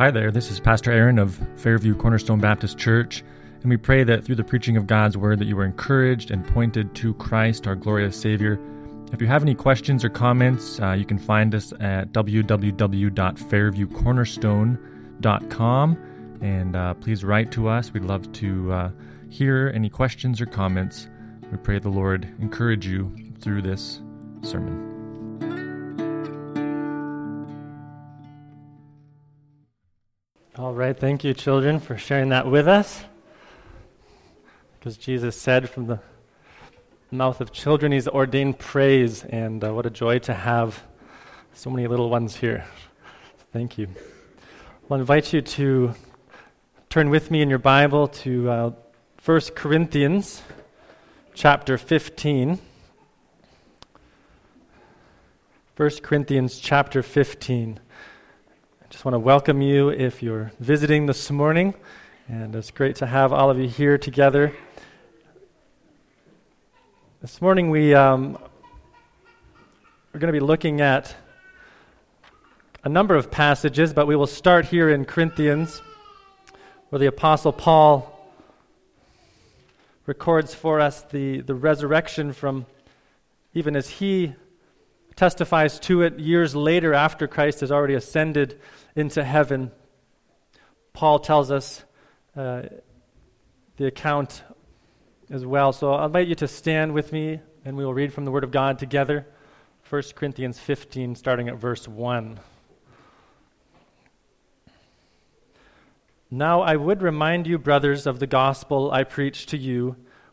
Hi there, this is Pastor Aaron of Fairview Cornerstone Baptist Church, and we pray that through the preaching of God's Word that you were encouraged and pointed to Christ, our glorious Savior. If you have any questions or comments, uh, you can find us at www.fairviewcornerstone.com, and uh, please write to us. We'd love to uh, hear any questions or comments. We pray the Lord encourage you through this sermon. All right, thank you, children, for sharing that with us. Because Jesus said from the mouth of children, He's ordained praise, and uh, what a joy to have so many little ones here. Thank you. I'll invite you to turn with me in your Bible to uh, 1 Corinthians chapter 15. 1 Corinthians chapter 15 just want to welcome you if you're visiting this morning, and it's great to have all of you here together. This morning we um, we're going to be looking at a number of passages, but we will start here in Corinthians, where the Apostle Paul records for us the, the resurrection from even as he testifies to it years later after Christ has already ascended into heaven. Paul tells us uh, the account as well. So I'll invite you to stand with me and we will read from the Word of God together. 1 Corinthians 15, starting at verse 1. Now I would remind you, brothers, of the gospel I preached to you,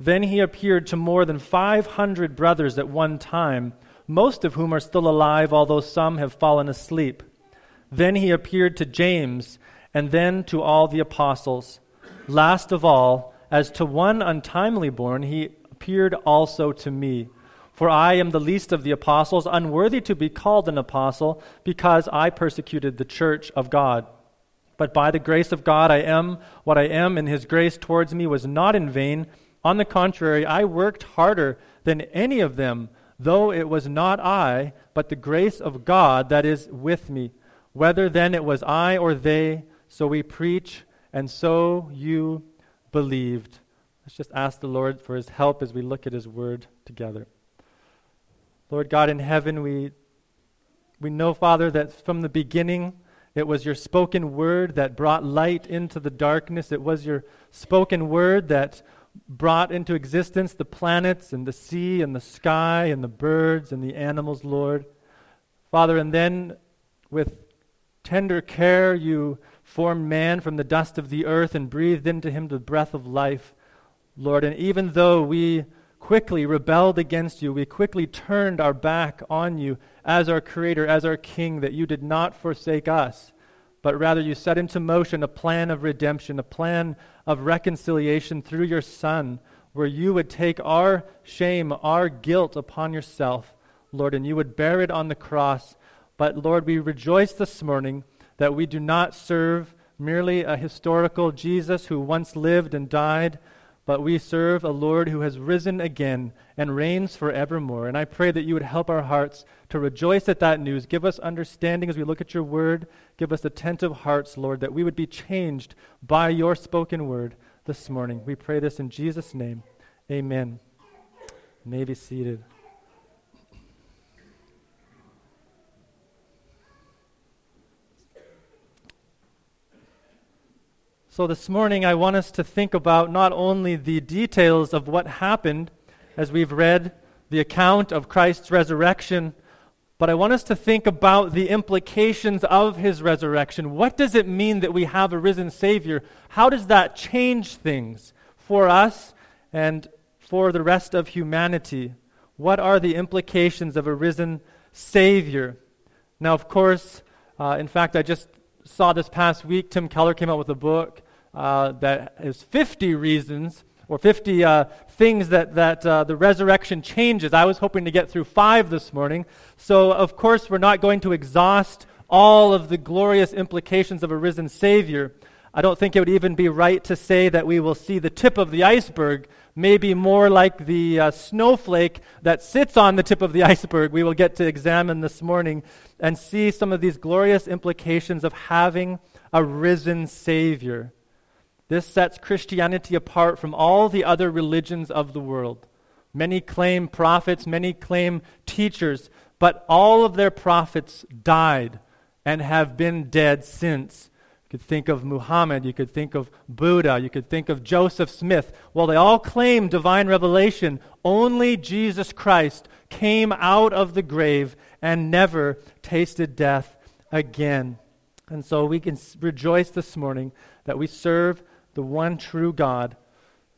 then he appeared to more than five hundred brothers at one time, most of whom are still alive, although some have fallen asleep. Then he appeared to James and then to all the apostles. Last of all, as to one untimely born, he appeared also to me. For I am the least of the apostles, unworthy to be called an apostle, because I persecuted the church of God. But by the grace of God, I am what I am, and his grace towards me was not in vain. On the contrary, I worked harder than any of them, though it was not I, but the grace of God that is with me. Whether then it was I or they, so we preach, and so you believed. Let's just ask the Lord for his help as we look at his word together. Lord God in heaven, we, we know, Father, that from the beginning it was your spoken word that brought light into the darkness. It was your spoken word that brought into existence the planets and the sea and the sky and the birds and the animals, Lord. Father, and then with tender care you formed man from the dust of the earth and breathed into him the breath of life, Lord. And even though we quickly rebelled against you, we quickly turned our back on you as our Creator, as our King, that you did not forsake us, but rather you set into motion a plan of redemption, a plan of reconciliation through your Son, where you would take our shame, our guilt upon yourself, Lord, and you would bear it on the cross. But Lord, we rejoice this morning that we do not serve merely a historical Jesus who once lived and died, but we serve a Lord who has risen again and reigns forevermore. And I pray that you would help our hearts to rejoice at that news. Give us understanding as we look at your word. Give us attentive hearts, Lord, that we would be changed by your spoken word this morning. We pray this in Jesus' name. Amen. You may be seated. So, this morning, I want us to think about not only the details of what happened as we've read the account of Christ's resurrection, but I want us to think about the implications of his resurrection. What does it mean that we have a risen Savior? How does that change things for us and for the rest of humanity? What are the implications of a risen Savior? Now, of course, uh, in fact, I just saw this past week, Tim Keller came out with a book uh, that is 50 reasons or 50 uh, things that, that uh, the resurrection changes. I was hoping to get through five this morning. So, of course, we're not going to exhaust all of the glorious implications of a risen Savior. I don't think it would even be right to say that we will see the tip of the iceberg, maybe more like the uh, snowflake that sits on the tip of the iceberg. We will get to examine this morning and see some of these glorious implications of having a risen Savior. This sets Christianity apart from all the other religions of the world. Many claim prophets, many claim teachers, but all of their prophets died and have been dead since. You could think of Muhammad, you could think of Buddha, you could think of Joseph Smith. While they all claim divine revelation, only Jesus Christ came out of the grave and never tasted death again. And so we can rejoice this morning that we serve the one true God.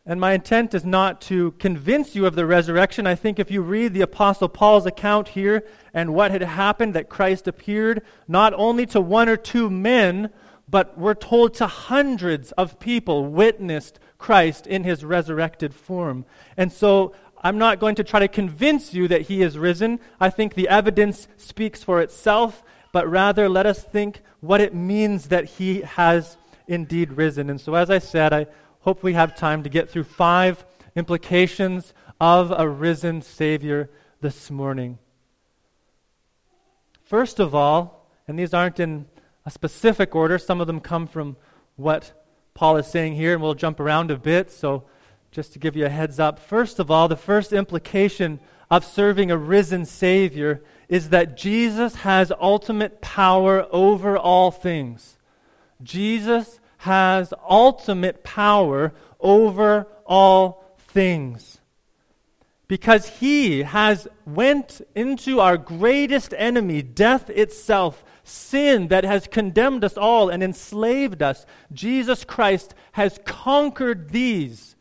And my intent is not to convince you of the resurrection. I think if you read the Apostle Paul's account here and what had happened, that Christ appeared not only to one or two men, but we're told to hundreds of people witnessed Christ in his resurrected form. And so I'm not going to try to convince you that he is risen. I think the evidence speaks for itself, but rather let us think what it means that he has indeed risen. And so, as I said, I hope we have time to get through five implications of a risen Savior this morning. First of all, and these aren't in a specific order, some of them come from what Paul is saying here, and we'll jump around a bit. So, just to give you a heads up, first of all, the first implication of serving a risen Savior is that Jesus has ultimate power over all things. Jesus has ultimate power over all things. Because he has went into our greatest enemy death itself sin that has condemned us all and enslaved us. Jesus christ has conquered these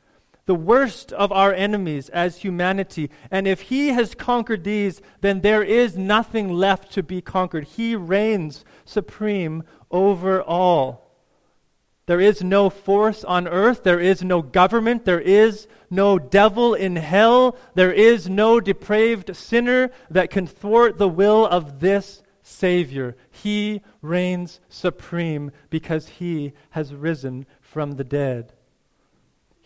the worst of our enemies as humanity. And if he has conquered these then there is nothing left to be conquered. He reigns supreme over all there is no force on earth. There is no government. There is no devil in hell. There is no depraved sinner that can thwart the will of this Savior. He reigns supreme because he has risen from the dead.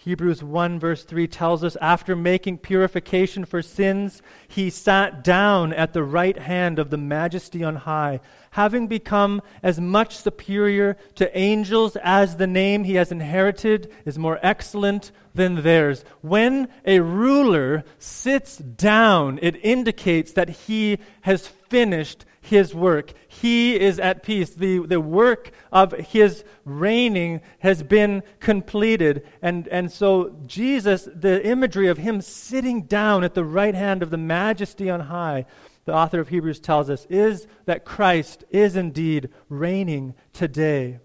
Hebrews 1, verse 3 tells us after making purification for sins, he sat down at the right hand of the majesty on high, having become as much superior to angels as the name he has inherited is more excellent than theirs. When a ruler sits down, it indicates that he has finished his work. He is at peace. The, the work of his reigning has been completed. And, and so, Jesus, the imagery of him sitting down at the right hand of the majesty on high, the author of Hebrews tells us, is that Christ is indeed reigning today.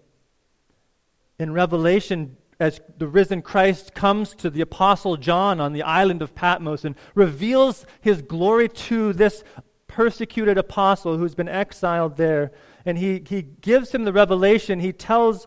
In Revelation, as the risen Christ comes to the Apostle John on the island of Patmos and reveals his glory to this persecuted apostle who's been exiled there. And he, he gives him the revelation. He tells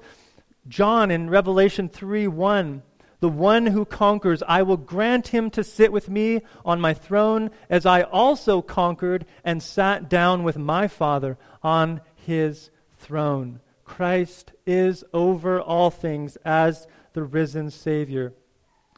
John in Revelation 3 1, the one who conquers, I will grant him to sit with me on my throne, as I also conquered and sat down with my Father on his throne. Christ is over all things as the risen Savior.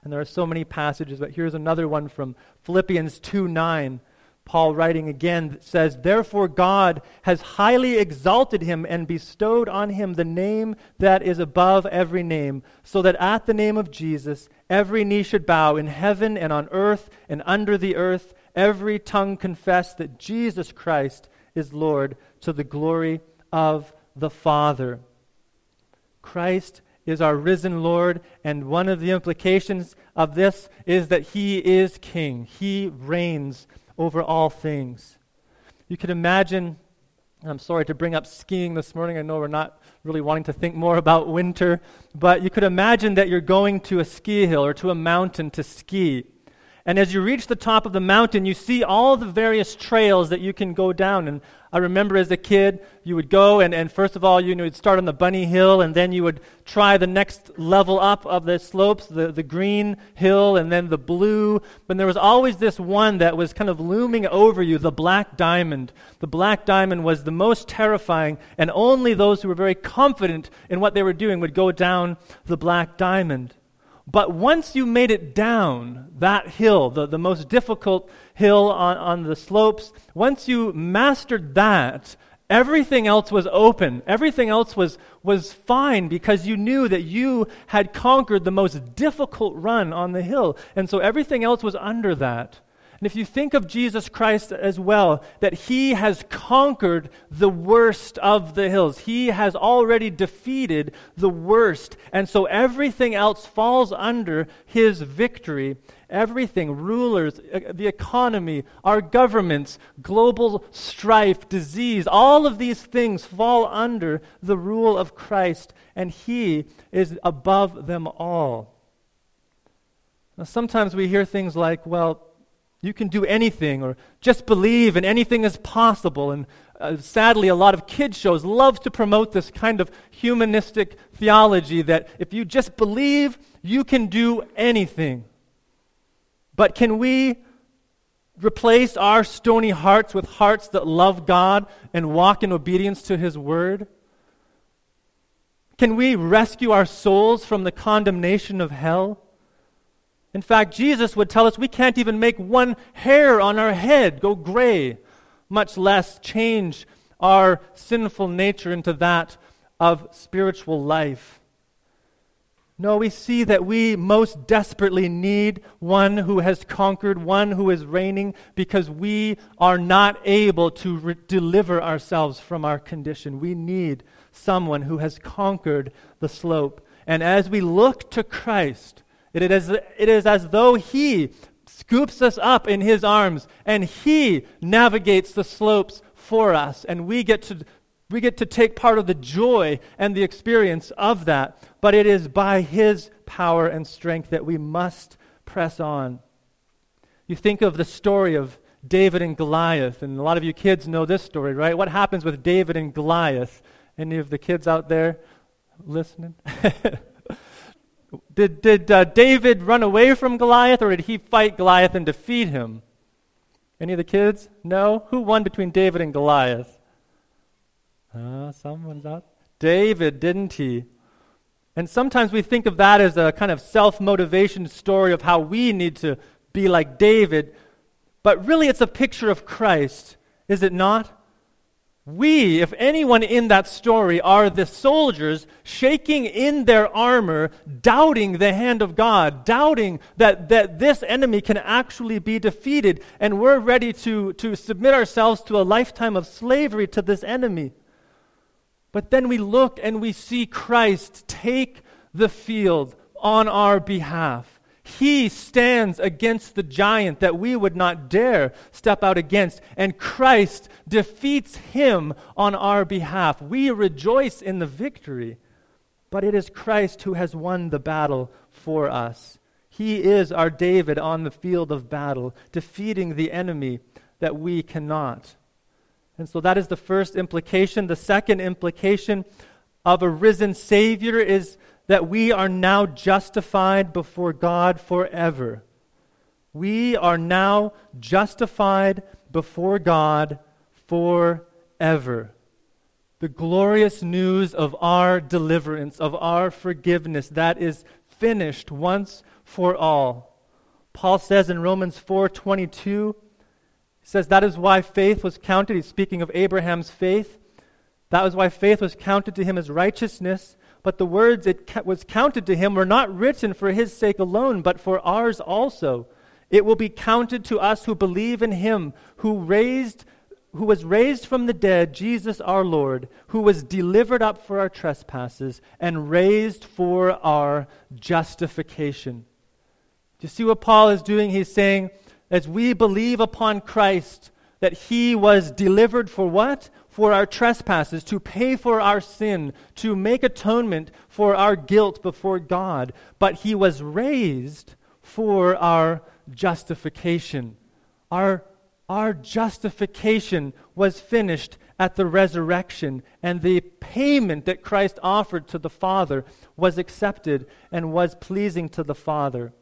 And there are so many passages, but here's another one from Philippians 2 9. Paul, writing again, says, Therefore God has highly exalted him and bestowed on him the name that is above every name, so that at the name of Jesus every knee should bow in heaven and on earth and under the earth, every tongue confess that Jesus Christ is Lord, to the glory of the Father. Christ is our risen Lord, and one of the implications of this is that he is king. He reigns over all things. You could imagine, I'm sorry to bring up skiing this morning. I know we're not really wanting to think more about winter, but you could imagine that you're going to a ski hill or to a mountain to ski. And as you reach the top of the mountain, you see all the various trails that you can go down. And I remember as a kid, you would go, and, and first of all, you would start on the bunny hill, and then you would try the next level up of the slopes, the, the green hill, and then the blue. But there was always this one that was kind of looming over you, the black diamond. The black diamond was the most terrifying, and only those who were very confident in what they were doing would go down the black diamond. But once you made it down that hill, the, the most difficult hill on, on the slopes, once you mastered that, everything else was open. Everything else was, was fine because you knew that you had conquered the most difficult run on the hill. And so everything else was under that. And if you think of Jesus Christ as well, that he has conquered the worst of the hills, he has already defeated the worst. And so everything else falls under his victory. Everything, rulers, the economy, our governments, global strife, disease, all of these things fall under the rule of Christ, and he is above them all. Now, sometimes we hear things like, well, you can do anything, or just believe, and anything is possible. And uh, sadly, a lot of kids shows love to promote this kind of humanistic theology that if you just believe, you can do anything. But can we replace our stony hearts with hearts that love God and walk in obedience to His word? Can we rescue our souls from the condemnation of hell? In fact, Jesus would tell us we can't even make one hair on our head go gray, much less change our sinful nature into that of spiritual life. No, we see that we most desperately need one who has conquered, one who is reigning, because we are not able to re- deliver ourselves from our condition. We need someone who has conquered the slope. And as we look to Christ, it is, it is as though He scoops us up in His arms and He navigates the slopes for us, and we get to. We get to take part of the joy and the experience of that, but it is by His power and strength that we must press on. You think of the story of David and Goliath, and a lot of you kids know this story, right? What happens with David and Goliath? Any of the kids out there listening? Did, did uh, David run away from Goliath or did he fight Goliath and defeat him? Any of the kids? No? Who won between David and Goliath? Uh, someone's out. David, didn't he? And sometimes we think of that as a kind of self motivation story of how we need to be like David. But really, it's a picture of Christ, is it not? We, if anyone in that story, are the soldiers shaking in their armor, doubting the hand of God, doubting that, that this enemy can actually be defeated, and we're ready to, to submit ourselves to a lifetime of slavery to this enemy. But then we look and we see Christ take the field on our behalf. He stands against the giant that we would not dare step out against, and Christ defeats him on our behalf. We rejoice in the victory, but it is Christ who has won the battle for us. He is our David on the field of battle, defeating the enemy that we cannot. And so that is the first implication. The second implication of a risen Savior is that we are now justified before God forever. We are now justified before God forever. The glorious news of our deliverance, of our forgiveness, that is finished once for all. Paul says in Romans 4:22, he says that is why faith was counted. He's speaking of Abraham's faith. That was why faith was counted to him as righteousness but the words it was counted to him were not written for his sake alone, but for ours also. It will be counted to us who believe in him who raised who was raised from the dead, Jesus our Lord, who was delivered up for our trespasses and raised for our justification. Do you see what Paul is doing? He's saying, as we believe upon Christ, that he was delivered for what? For our trespasses, to pay for our sin, to make atonement for our guilt before God. But he was raised for our justification. Our, our justification was finished at the resurrection, and the payment that Christ offered to the Father was accepted and was pleasing to the Father.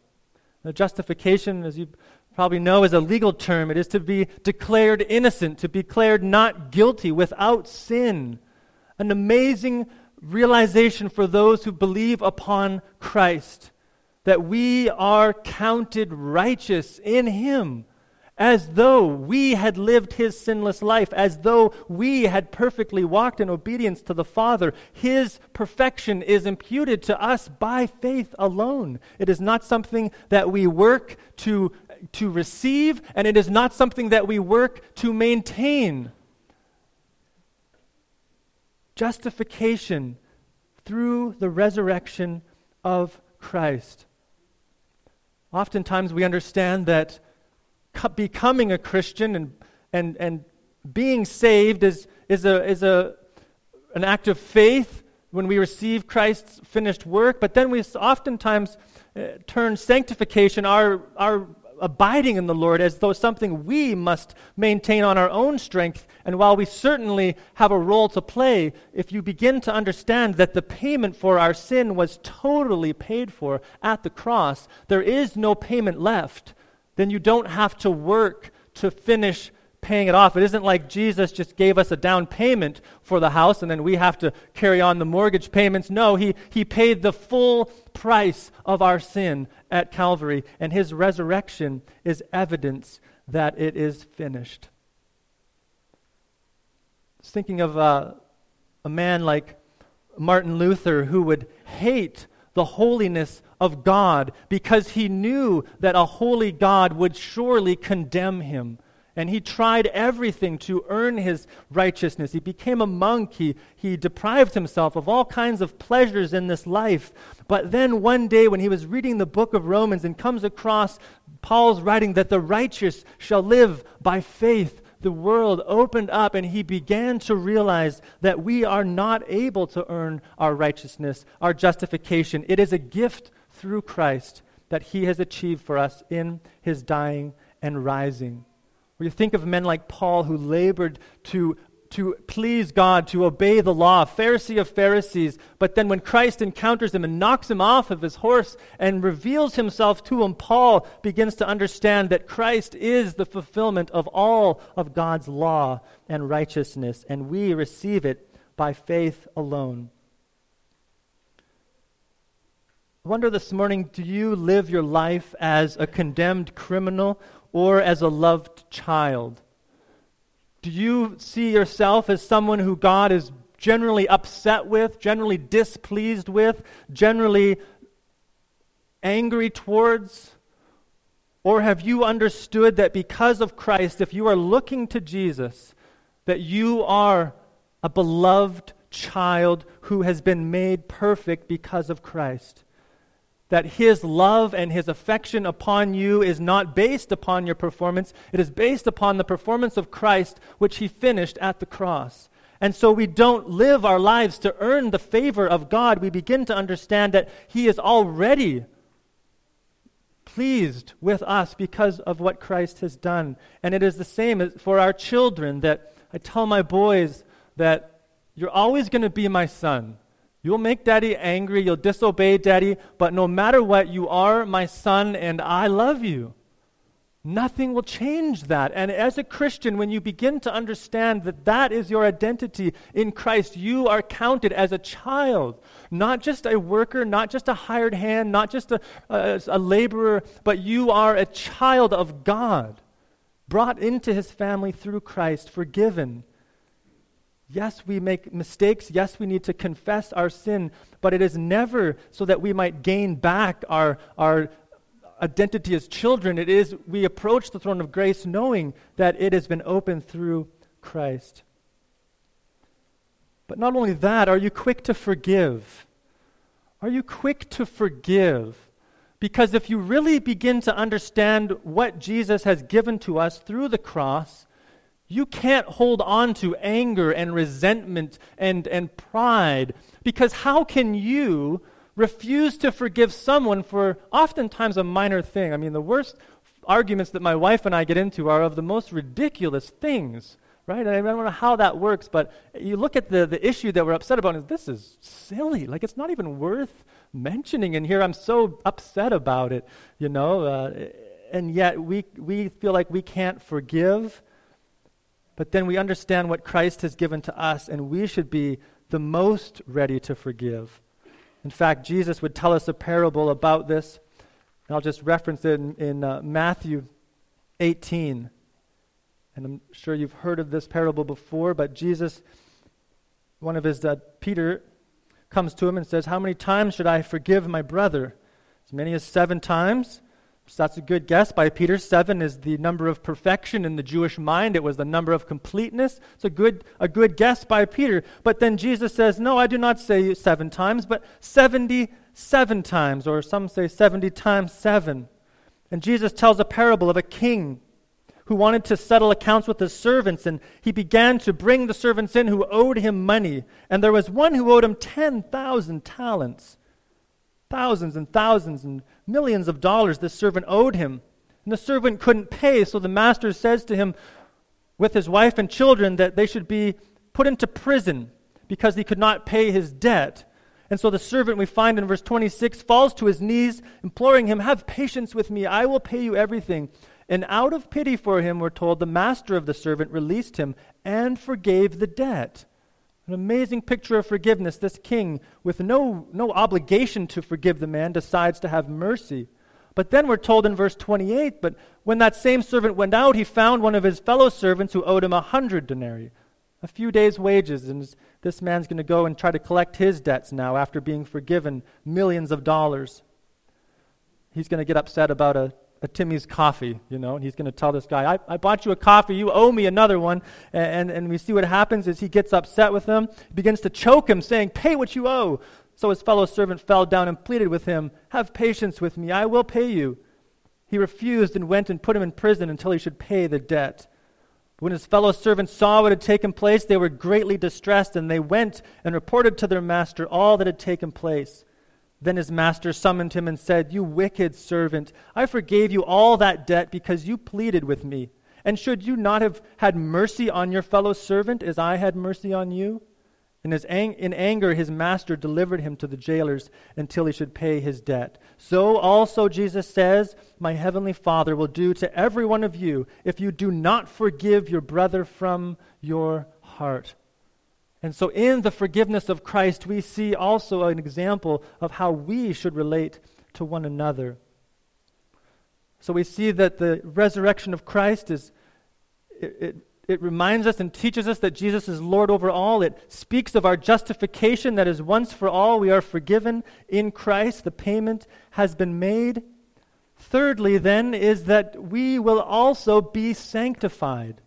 The justification, as you probably know, as a legal term. It is to be declared innocent, to be declared not guilty, without sin. An amazing realization for those who believe upon Christ that we are counted righteous in Him as though we had lived his sinless life, as though we had perfectly walked in obedience to the Father. His perfection is imputed to us by faith alone. It is not something that we work to, to receive, and it is not something that we work to maintain. Justification through the resurrection of Christ. Oftentimes we understand that becoming a Christian and, and, and being saved is, is, a, is a, an act of faith when we receive Christ's finished work, but then we oftentimes uh, turn sanctification, our, our abiding in the Lord, as though something we must maintain on our own strength. And while we certainly have a role to play, if you begin to understand that the payment for our sin was totally paid for at the cross, there is no payment left then you don't have to work to finish paying it off. It isn't like Jesus just gave us a down payment for the house and then we have to carry on the mortgage payments. No, he, he paid the full price of our sin at Calvary, and his resurrection is evidence that it is finished. Thinking of uh, a man like Martin Luther who would hate the holiness of God because he knew that a holy God would surely condemn him. And he tried everything to earn his righteousness. He became a monk. He, he deprived himself of all kinds of pleasures in this life. But then one day, when he was reading the book of Romans and comes across Paul's writing that the righteous shall live by faith, the world opened up and he began to realize that we are not able to earn our righteousness, our justification. It is a gift through Christ that he has achieved for us in his dying and rising. You think of men like Paul who labored to to please God, to obey the law, Pharisee of Pharisees. But then when Christ encounters him and knocks him off of his horse and reveals himself to him, Paul begins to understand that Christ is the fulfillment of all of God's law and righteousness, and we receive it by faith alone. I wonder this morning do you live your life as a condemned criminal or as a loved child? Do you see yourself as someone who God is generally upset with, generally displeased with, generally angry towards? Or have you understood that because of Christ, if you are looking to Jesus, that you are a beloved child who has been made perfect because of Christ? That his love and his affection upon you is not based upon your performance, it is based upon the performance of Christ, which he finished at the cross. And so we don't live our lives to earn the favor of God. We begin to understand that he is already pleased with us because of what Christ has done. And it is the same for our children that I tell my boys that you're always going to be my son. You'll make daddy angry, you'll disobey daddy, but no matter what, you are my son and I love you. Nothing will change that. And as a Christian, when you begin to understand that that is your identity in Christ, you are counted as a child, not just a worker, not just a hired hand, not just a, a, a laborer, but you are a child of God, brought into his family through Christ, forgiven Yes, we make mistakes. Yes, we need to confess our sin, but it is never so that we might gain back our, our identity as children. It is we approach the throne of grace knowing that it has been opened through Christ. But not only that, are you quick to forgive? Are you quick to forgive? Because if you really begin to understand what Jesus has given to us through the cross, you can't hold on to anger and resentment and, and pride because how can you refuse to forgive someone for oftentimes a minor thing. I mean, the worst arguments that my wife and I get into are of the most ridiculous things, right? And I don't know how that works, but you look at the, the issue that we're upset about, and this is silly. Like, it's not even worth mentioning in here. I'm so upset about it, you know? Uh, and yet we, we feel like we can't forgive. But then we understand what Christ has given to us, and we should be the most ready to forgive. In fact, Jesus would tell us a parable about this. And I'll just reference it in, in uh, Matthew 18. And I'm sure you've heard of this parable before, but Jesus, one of his, uh, Peter, comes to him and says, How many times should I forgive my brother? As many as seven times? So that's a good guess by Peter. Seven is the number of perfection in the Jewish mind. It was the number of completeness. It's a good, a good guess by Peter. But then Jesus says, No, I do not say seven times, but 77 times, or some say 70 times seven. And Jesus tells a parable of a king who wanted to settle accounts with his servants, and he began to bring the servants in who owed him money. And there was one who owed him 10,000 talents. Thousands and thousands and millions of dollars this servant owed him. And the servant couldn't pay, so the master says to him, with his wife and children, that they should be put into prison because he could not pay his debt. And so the servant, we find in verse 26, falls to his knees, imploring him, Have patience with me, I will pay you everything. And out of pity for him, we're told, the master of the servant released him and forgave the debt. An amazing picture of forgiveness. This king, with no, no obligation to forgive the man, decides to have mercy. But then we're told in verse 28 but when that same servant went out, he found one of his fellow servants who owed him a hundred denarii, a few days' wages. And this man's going to go and try to collect his debts now after being forgiven millions of dollars. He's going to get upset about a a Timmy's coffee, you know, and he's going to tell this guy, I, I bought you a coffee, you owe me another one. And, and, and we see what happens is he gets upset with him, begins to choke him, saying, Pay what you owe. So his fellow servant fell down and pleaded with him, Have patience with me, I will pay you. He refused and went and put him in prison until he should pay the debt. When his fellow servants saw what had taken place, they were greatly distressed, and they went and reported to their master all that had taken place. Then his master summoned him and said, You wicked servant, I forgave you all that debt because you pleaded with me. And should you not have had mercy on your fellow servant as I had mercy on you? In, his ang- in anger, his master delivered him to the jailers until he should pay his debt. So also, Jesus says, My heavenly Father will do to every one of you if you do not forgive your brother from your heart. And so, in the forgiveness of Christ, we see also an example of how we should relate to one another. So, we see that the resurrection of Christ is. It, it, it reminds us and teaches us that Jesus is Lord over all. It speaks of our justification, that is, once for all we are forgiven in Christ. The payment has been made. Thirdly, then, is that we will also be sanctified.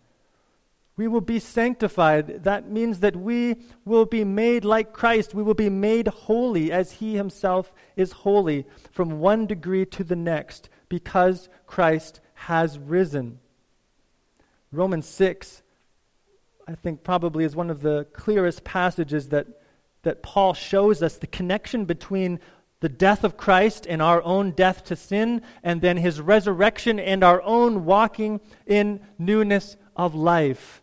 We will be sanctified. That means that we will be made like Christ. We will be made holy as He Himself is holy from one degree to the next because Christ has risen. Romans 6, I think, probably is one of the clearest passages that, that Paul shows us the connection between the death of Christ and our own death to sin, and then His resurrection and our own walking in newness of life.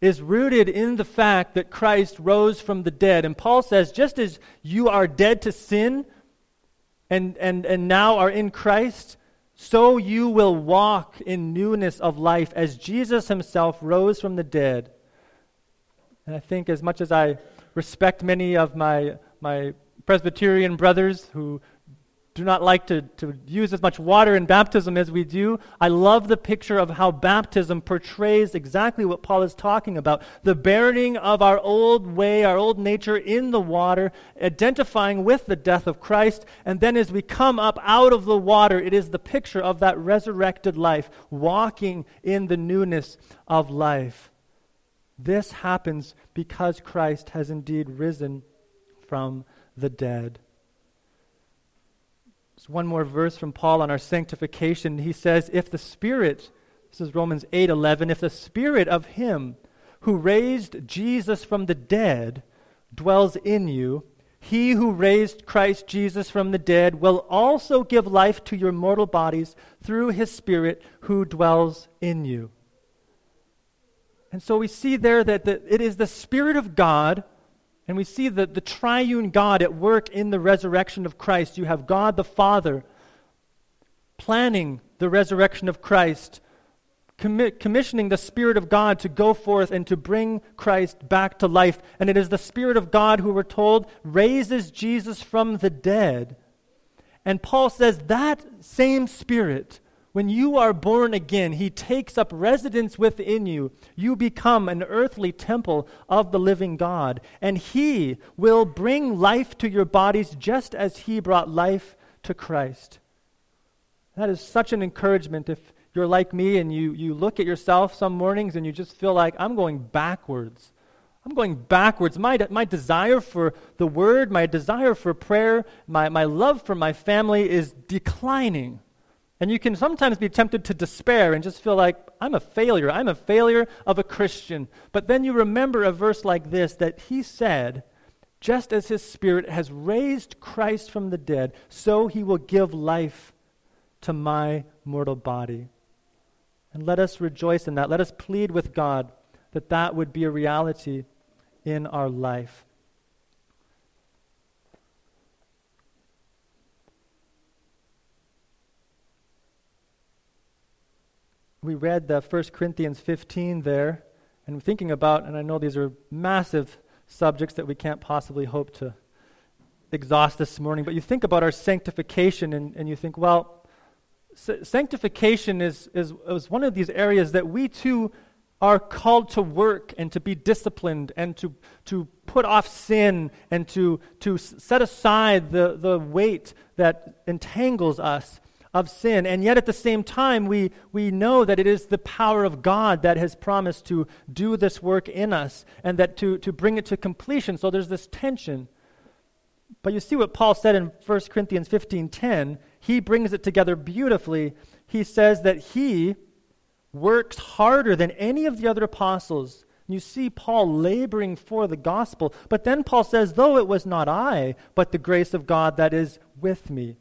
is rooted in the fact that Christ rose from the dead. And Paul says, just as you are dead to sin and, and, and now are in Christ, so you will walk in newness of life as Jesus himself rose from the dead. And I think, as much as I respect many of my, my Presbyterian brothers who do not like to, to use as much water in baptism as we do, I love the picture of how baptism portrays exactly what Paul is talking about the burying of our old way, our old nature in the water, identifying with the death of Christ. And then as we come up out of the water, it is the picture of that resurrected life, walking in the newness of life. This happens because Christ has indeed risen from the dead. One more verse from Paul on our sanctification. He says, If the Spirit, this is Romans 8 11, if the Spirit of Him who raised Jesus from the dead dwells in you, he who raised Christ Jesus from the dead will also give life to your mortal bodies through his Spirit who dwells in you. And so we see there that the, it is the Spirit of God and we see the, the triune God at work in the resurrection of Christ. You have God the Father planning the resurrection of Christ, commi- commissioning the Spirit of God to go forth and to bring Christ back to life. And it is the Spirit of God who we're told raises Jesus from the dead. And Paul says that same Spirit when you are born again, He takes up residence within you. You become an earthly temple of the living God. And He will bring life to your bodies just as He brought life to Christ. That is such an encouragement if you're like me and you, you look at yourself some mornings and you just feel like, I'm going backwards. I'm going backwards. My, my desire for the Word, my desire for prayer, my, my love for my family is declining. And you can sometimes be tempted to despair and just feel like, I'm a failure. I'm a failure of a Christian. But then you remember a verse like this that he said, just as his spirit has raised Christ from the dead, so he will give life to my mortal body. And let us rejoice in that. Let us plead with God that that would be a reality in our life. We read the 1 Corinthians 15 there, and thinking about, and I know these are massive subjects that we can't possibly hope to exhaust this morning, but you think about our sanctification and, and you think, well, sanctification is, is, is one of these areas that we too are called to work and to be disciplined and to, to put off sin and to, to set aside the, the weight that entangles us of sin. And yet at the same time, we, we know that it is the power of God that has promised to do this work in us and that to, to bring it to completion. So there's this tension. But you see what Paul said in 1 Corinthians 15:10, he brings it together beautifully. He says that he works harder than any of the other apostles. You see Paul laboring for the gospel. But then Paul says, though it was not I, but the grace of God that is with me.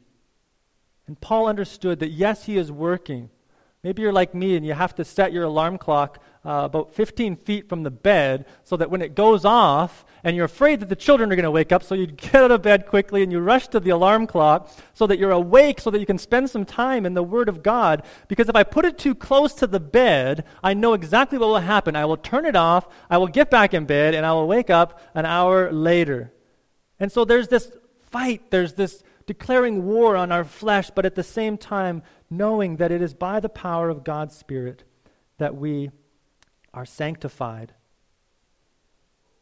And Paul understood that, yes, he is working. Maybe you're like me and you have to set your alarm clock uh, about 15 feet from the bed so that when it goes off and you're afraid that the children are going to wake up, so you get out of bed quickly and you rush to the alarm clock so that you're awake so that you can spend some time in the Word of God. Because if I put it too close to the bed, I know exactly what will happen. I will turn it off, I will get back in bed, and I will wake up an hour later. And so there's this fight, there's this declaring war on our flesh, but at the same time knowing that it is by the power of God's Spirit that we are sanctified.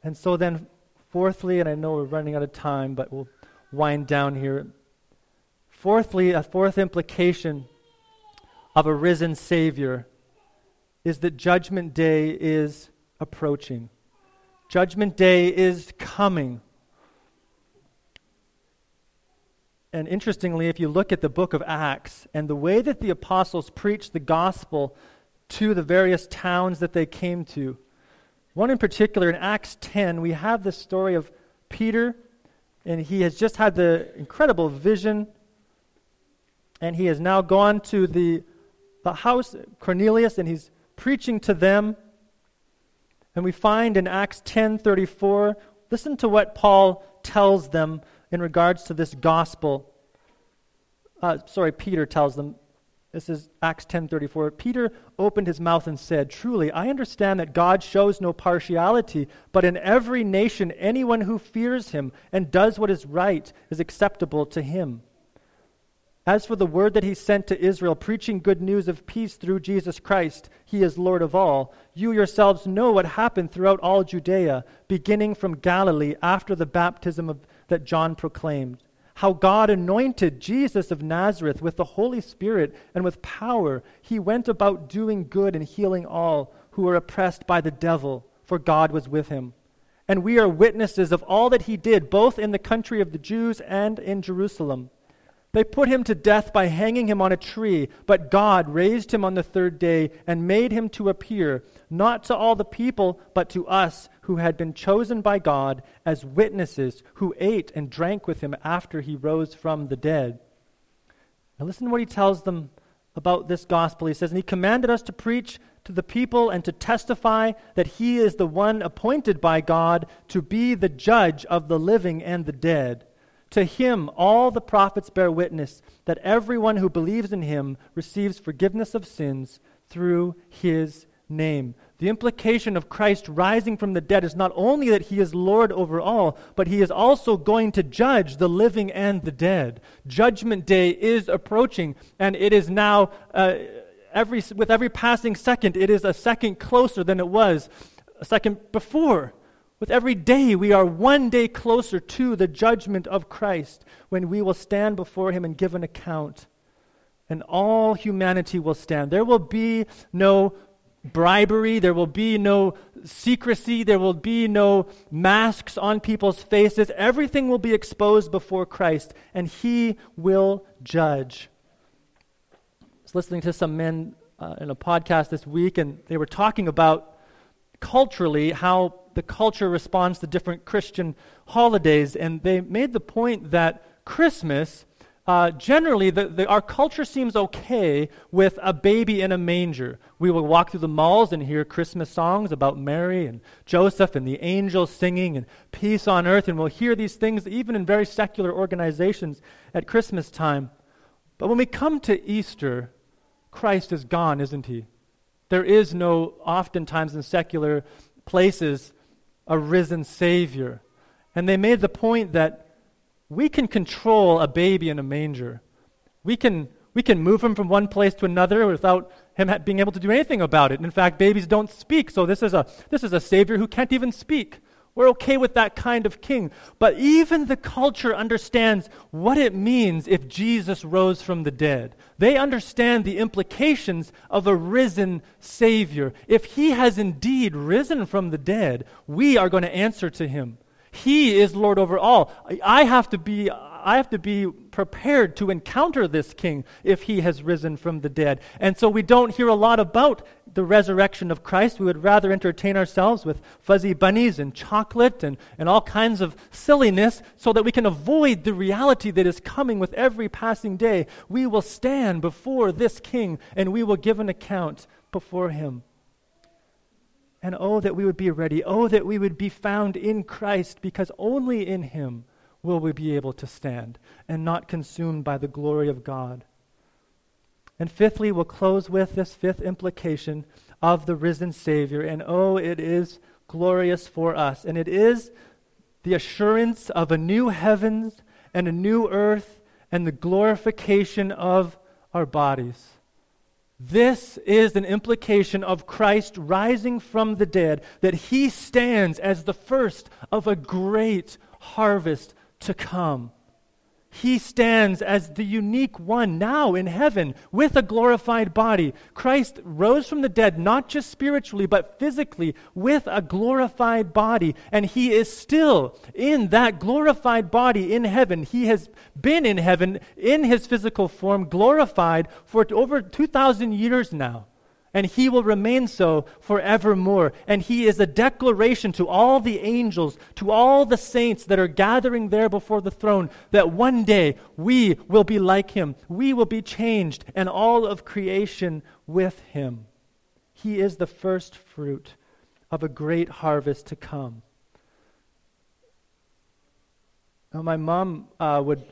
And so then, fourthly, and I know we're running out of time, but we'll wind down here. Fourthly, a fourth implication of a risen Savior is that Judgment Day is approaching. Judgment Day is coming. And interestingly, if you look at the book of Acts and the way that the apostles preached the gospel to the various towns that they came to, one in particular in Acts 10, we have the story of Peter, and he has just had the incredible vision, and he has now gone to the, the house, Cornelius, and he's preaching to them. And we find in Acts 10:34, listen to what Paul tells them in regards to this gospel. Uh, sorry, Peter tells them. This is Acts 10:34. Peter opened his mouth and said, "Truly, I understand that God shows no partiality, but in every nation anyone who fears him and does what is right is acceptable to him." As for the word that he sent to Israel, preaching good news of peace through Jesus Christ, he is Lord of all, you yourselves know what happened throughout all Judea, beginning from Galilee after the baptism of, that John proclaimed. How God anointed Jesus of Nazareth with the Holy Spirit and with power. He went about doing good and healing all who were oppressed by the devil, for God was with him. And we are witnesses of all that he did, both in the country of the Jews and in Jerusalem they put him to death by hanging him on a tree, but God raised him on the third day and made him to appear, not to all the people, but to us who had been chosen by God as witnesses, who ate and drank with him after he rose from the dead. Now, listen to what he tells them about this gospel. He says, And he commanded us to preach to the people and to testify that he is the one appointed by God to be the judge of the living and the dead. To him, all the prophets bear witness that everyone who believes in him receives forgiveness of sins through his name. The implication of Christ rising from the dead is not only that he is Lord over all, but he is also going to judge the living and the dead. Judgment day is approaching, and it is now, uh, every, with every passing second, it is a second closer than it was a second before. With every day, we are one day closer to the judgment of Christ when we will stand before Him and give an account. And all humanity will stand. There will be no bribery, there will be no secrecy, there will be no masks on people's faces. Everything will be exposed before Christ, and He will judge. I was listening to some men uh, in a podcast this week, and they were talking about culturally how the culture responds to different Christian holidays, and they made the point that Christmas, uh, generally, the, the, our culture seems okay with a baby in a manger. We will walk through the malls and hear Christmas songs about Mary and Joseph and the angels singing and peace on earth, and we'll hear these things even in very secular organizations at Christmas time. But when we come to Easter, Christ is gone, isn't he? There is no, oftentimes in secular places, a risen Savior. And they made the point that we can control a baby in a manger. We can, we can move him from one place to another without him being able to do anything about it. In fact, babies don't speak, so this is a, this is a Savior who can't even speak. We're okay with that kind of king. But even the culture understands what it means if Jesus rose from the dead. They understand the implications of a risen Savior. If he has indeed risen from the dead, we are going to answer to him. He is Lord over all. I have to be I have to be prepared to encounter this king if he has risen from the dead. And so we don't hear a lot about the resurrection of Christ. We would rather entertain ourselves with fuzzy bunnies and chocolate and, and all kinds of silliness so that we can avoid the reality that is coming with every passing day. We will stand before this king and we will give an account before him. And oh, that we would be ready. Oh, that we would be found in Christ because only in him will we be able to stand and not consumed by the glory of God. And fifthly, we'll close with this fifth implication of the risen Savior. And oh, it is glorious for us. And it is the assurance of a new heavens and a new earth and the glorification of our bodies. This is an implication of Christ rising from the dead, that he stands as the first of a great harvest to come. He stands as the unique one now in heaven with a glorified body. Christ rose from the dead, not just spiritually, but physically with a glorified body. And he is still in that glorified body in heaven. He has been in heaven in his physical form, glorified for over 2,000 years now and he will remain so forevermore. And he is a declaration to all the angels, to all the saints that are gathering there before the throne, that one day we will be like him. We will be changed, and all of creation with him. He is the first fruit of a great harvest to come. Now, my mom uh, would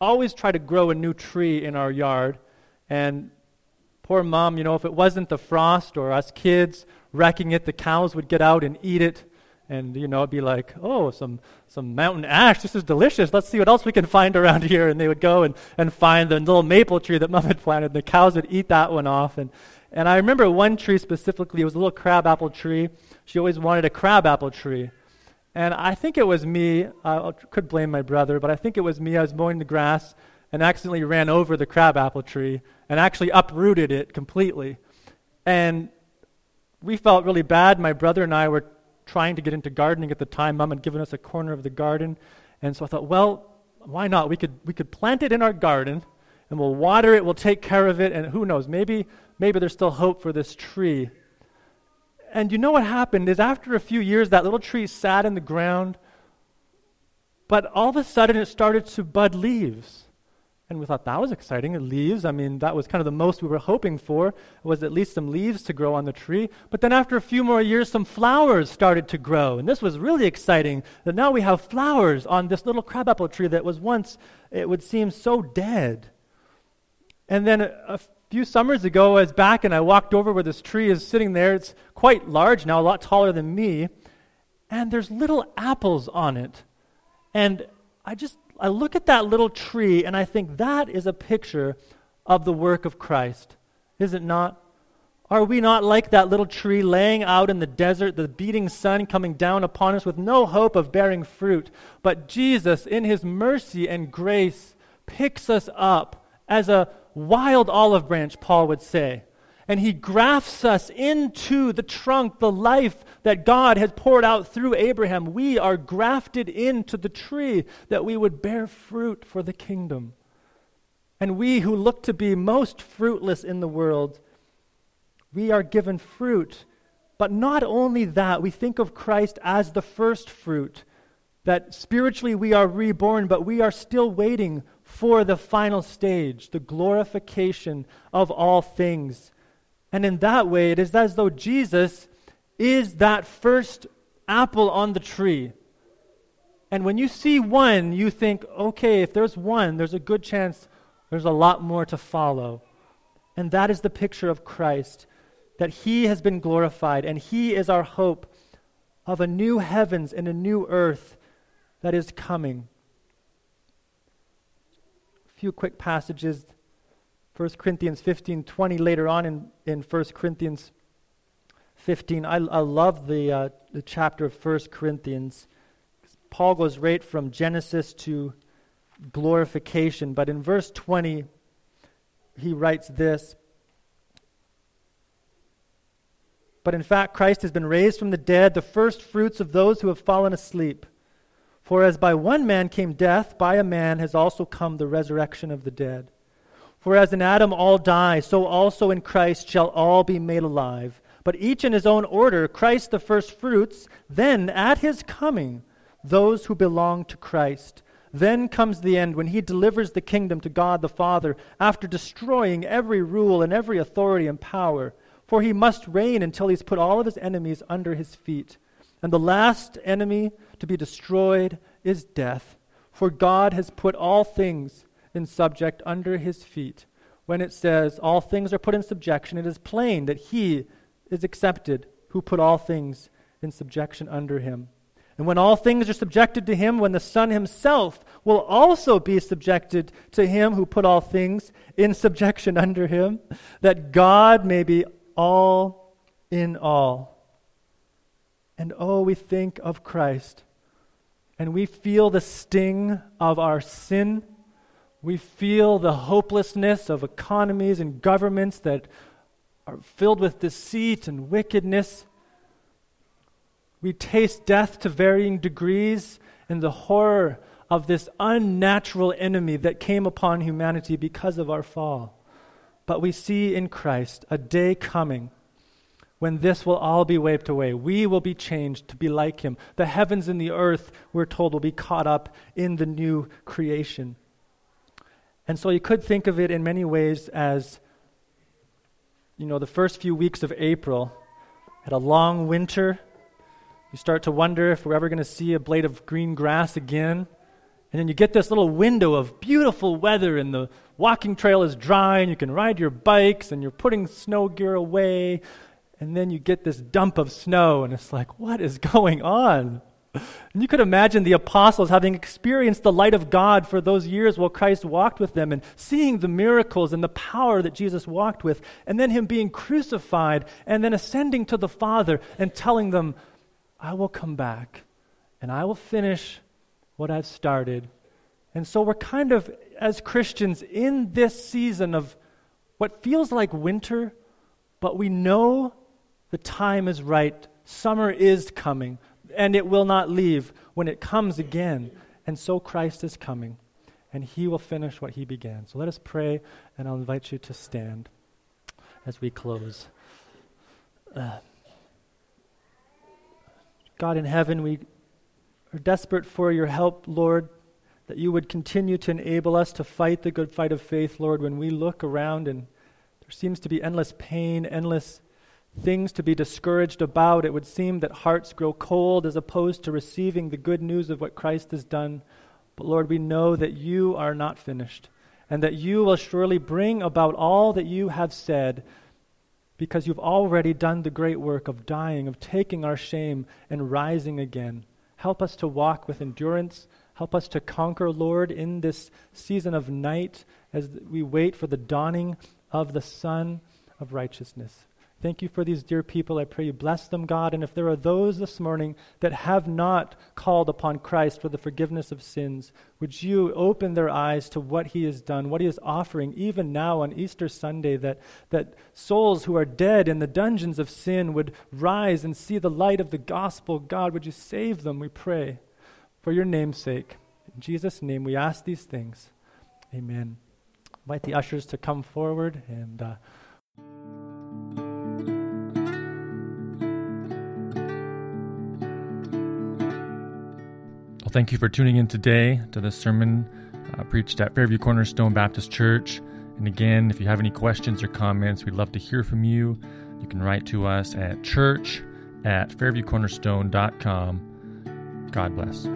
always try to grow a new tree in our yard, and Poor mom, you know, if it wasn't the frost or us kids wrecking it, the cows would get out and eat it. And, you know, it'd be like, oh, some, some mountain ash. This is delicious. Let's see what else we can find around here. And they would go and, and find the little maple tree that mom had planted. And the cows would eat that one off. And, and I remember one tree specifically, it was a little crabapple tree. She always wanted a crabapple tree. And I think it was me, I could blame my brother, but I think it was me. I was mowing the grass and accidentally ran over the crabapple tree and actually uprooted it completely. And we felt really bad. My brother and I were trying to get into gardening at the time. Mom had given us a corner of the garden. And so I thought, well, why not? We could, we could plant it in our garden and we'll water it, we'll take care of it, and who knows, maybe, maybe there's still hope for this tree. And you know what happened is after a few years, that little tree sat in the ground, but all of a sudden it started to bud leaves. And we thought that was exciting. Leaves, I mean, that was kind of the most we were hoping for, was at least some leaves to grow on the tree. But then after a few more years, some flowers started to grow. And this was really exciting that now we have flowers on this little crabapple tree that was once, it would seem so dead. And then a, a few summers ago, I was back and I walked over where this tree is sitting there. It's quite large now, a lot taller than me. And there's little apples on it. And I just, I look at that little tree and I think that is a picture of the work of Christ. Is it not? Are we not like that little tree laying out in the desert, the beating sun coming down upon us with no hope of bearing fruit? But Jesus, in his mercy and grace, picks us up as a wild olive branch, Paul would say. And he grafts us into the trunk, the life that God has poured out through Abraham. We are grafted into the tree that we would bear fruit for the kingdom. And we who look to be most fruitless in the world, we are given fruit. But not only that, we think of Christ as the first fruit, that spiritually we are reborn, but we are still waiting for the final stage, the glorification of all things. And in that way, it is as though Jesus is that first apple on the tree. And when you see one, you think, okay, if there's one, there's a good chance there's a lot more to follow. And that is the picture of Christ, that he has been glorified, and he is our hope of a new heavens and a new earth that is coming A few quick passages 1 Corinthians 15 20, later on in, in 1 Corinthians 15. I, I love the, uh, the chapter of 1 Corinthians. Paul goes right from Genesis to glorification. But in verse 20, he writes this But in fact, Christ has been raised from the dead, the first fruits of those who have fallen asleep. For as by one man came death, by a man has also come the resurrection of the dead. For as in Adam all die, so also in Christ shall all be made alive. But each in his own order Christ the first fruits, then at his coming, those who belong to Christ. Then comes the end when he delivers the kingdom to God the Father after destroying every rule and every authority and power. For he must reign until he's put all of his enemies under his feet. And the last enemy to be destroyed is death. For God has put all things in subject under his feet. When it says all things are put in subjection, it is plain that he is accepted who put all things in subjection under him. And when all things are subjected to him, when the Son himself will also be subjected to him who put all things in subjection under him, that God may be all in all. And oh, we think of Christ and we feel the sting of our sin. We feel the hopelessness of economies and governments that are filled with deceit and wickedness. We taste death to varying degrees and the horror of this unnatural enemy that came upon humanity because of our fall. But we see in Christ a day coming when this will all be wiped away. We will be changed to be like him. The heavens and the earth, we're told, will be caught up in the new creation. And so you could think of it in many ways as, you know, the first few weeks of April, had a long winter. You start to wonder if we're ever going to see a blade of green grass again. And then you get this little window of beautiful weather, and the walking trail is dry, and you can ride your bikes, and you're putting snow gear away, And then you get this dump of snow, and it's like, what is going on? And you could imagine the apostles having experienced the light of God for those years while Christ walked with them and seeing the miracles and the power that Jesus walked with, and then him being crucified and then ascending to the Father and telling them, I will come back and I will finish what I've started. And so we're kind of, as Christians, in this season of what feels like winter, but we know the time is right. Summer is coming and it will not leave when it comes again. And so Christ is coming, and he will finish what he began. So let us pray, and I'll invite you to stand as we close. Uh, God in heaven, we are desperate for your help, Lord, that you would continue to enable us to fight the good fight of faith, Lord, when we look around and there seems to be endless pain, endless things to be discouraged about. It would seem that hearts grow cold as opposed to receiving the good news of what Christ has done. But Lord, we know that you are not finished and that you will surely bring about all that you have said because you've already done the great work of dying, of taking our shame and rising again. Help us to walk with endurance. Help us to conquer, Lord, in this season of night as we wait for the dawning of the sun of righteousness. Thank you for these dear people. I pray you bless them, God. And if there are those this morning that have not called upon Christ for the forgiveness of sins, would you open their eyes to what he has done, what he is offering, even now on Easter Sunday, that, that souls who are dead in the dungeons of sin would rise and see the light of the gospel. God, would you save them, we pray, for your name's sake. In Jesus' name, we ask these things. Amen. invite the ushers to come forward and. Uh, thank you for tuning in today to this sermon uh, preached at Fairview Cornerstone Baptist Church. And again, if you have any questions or comments, we'd love to hear from you. You can write to us at church at fairviewcornerstone.com. God bless.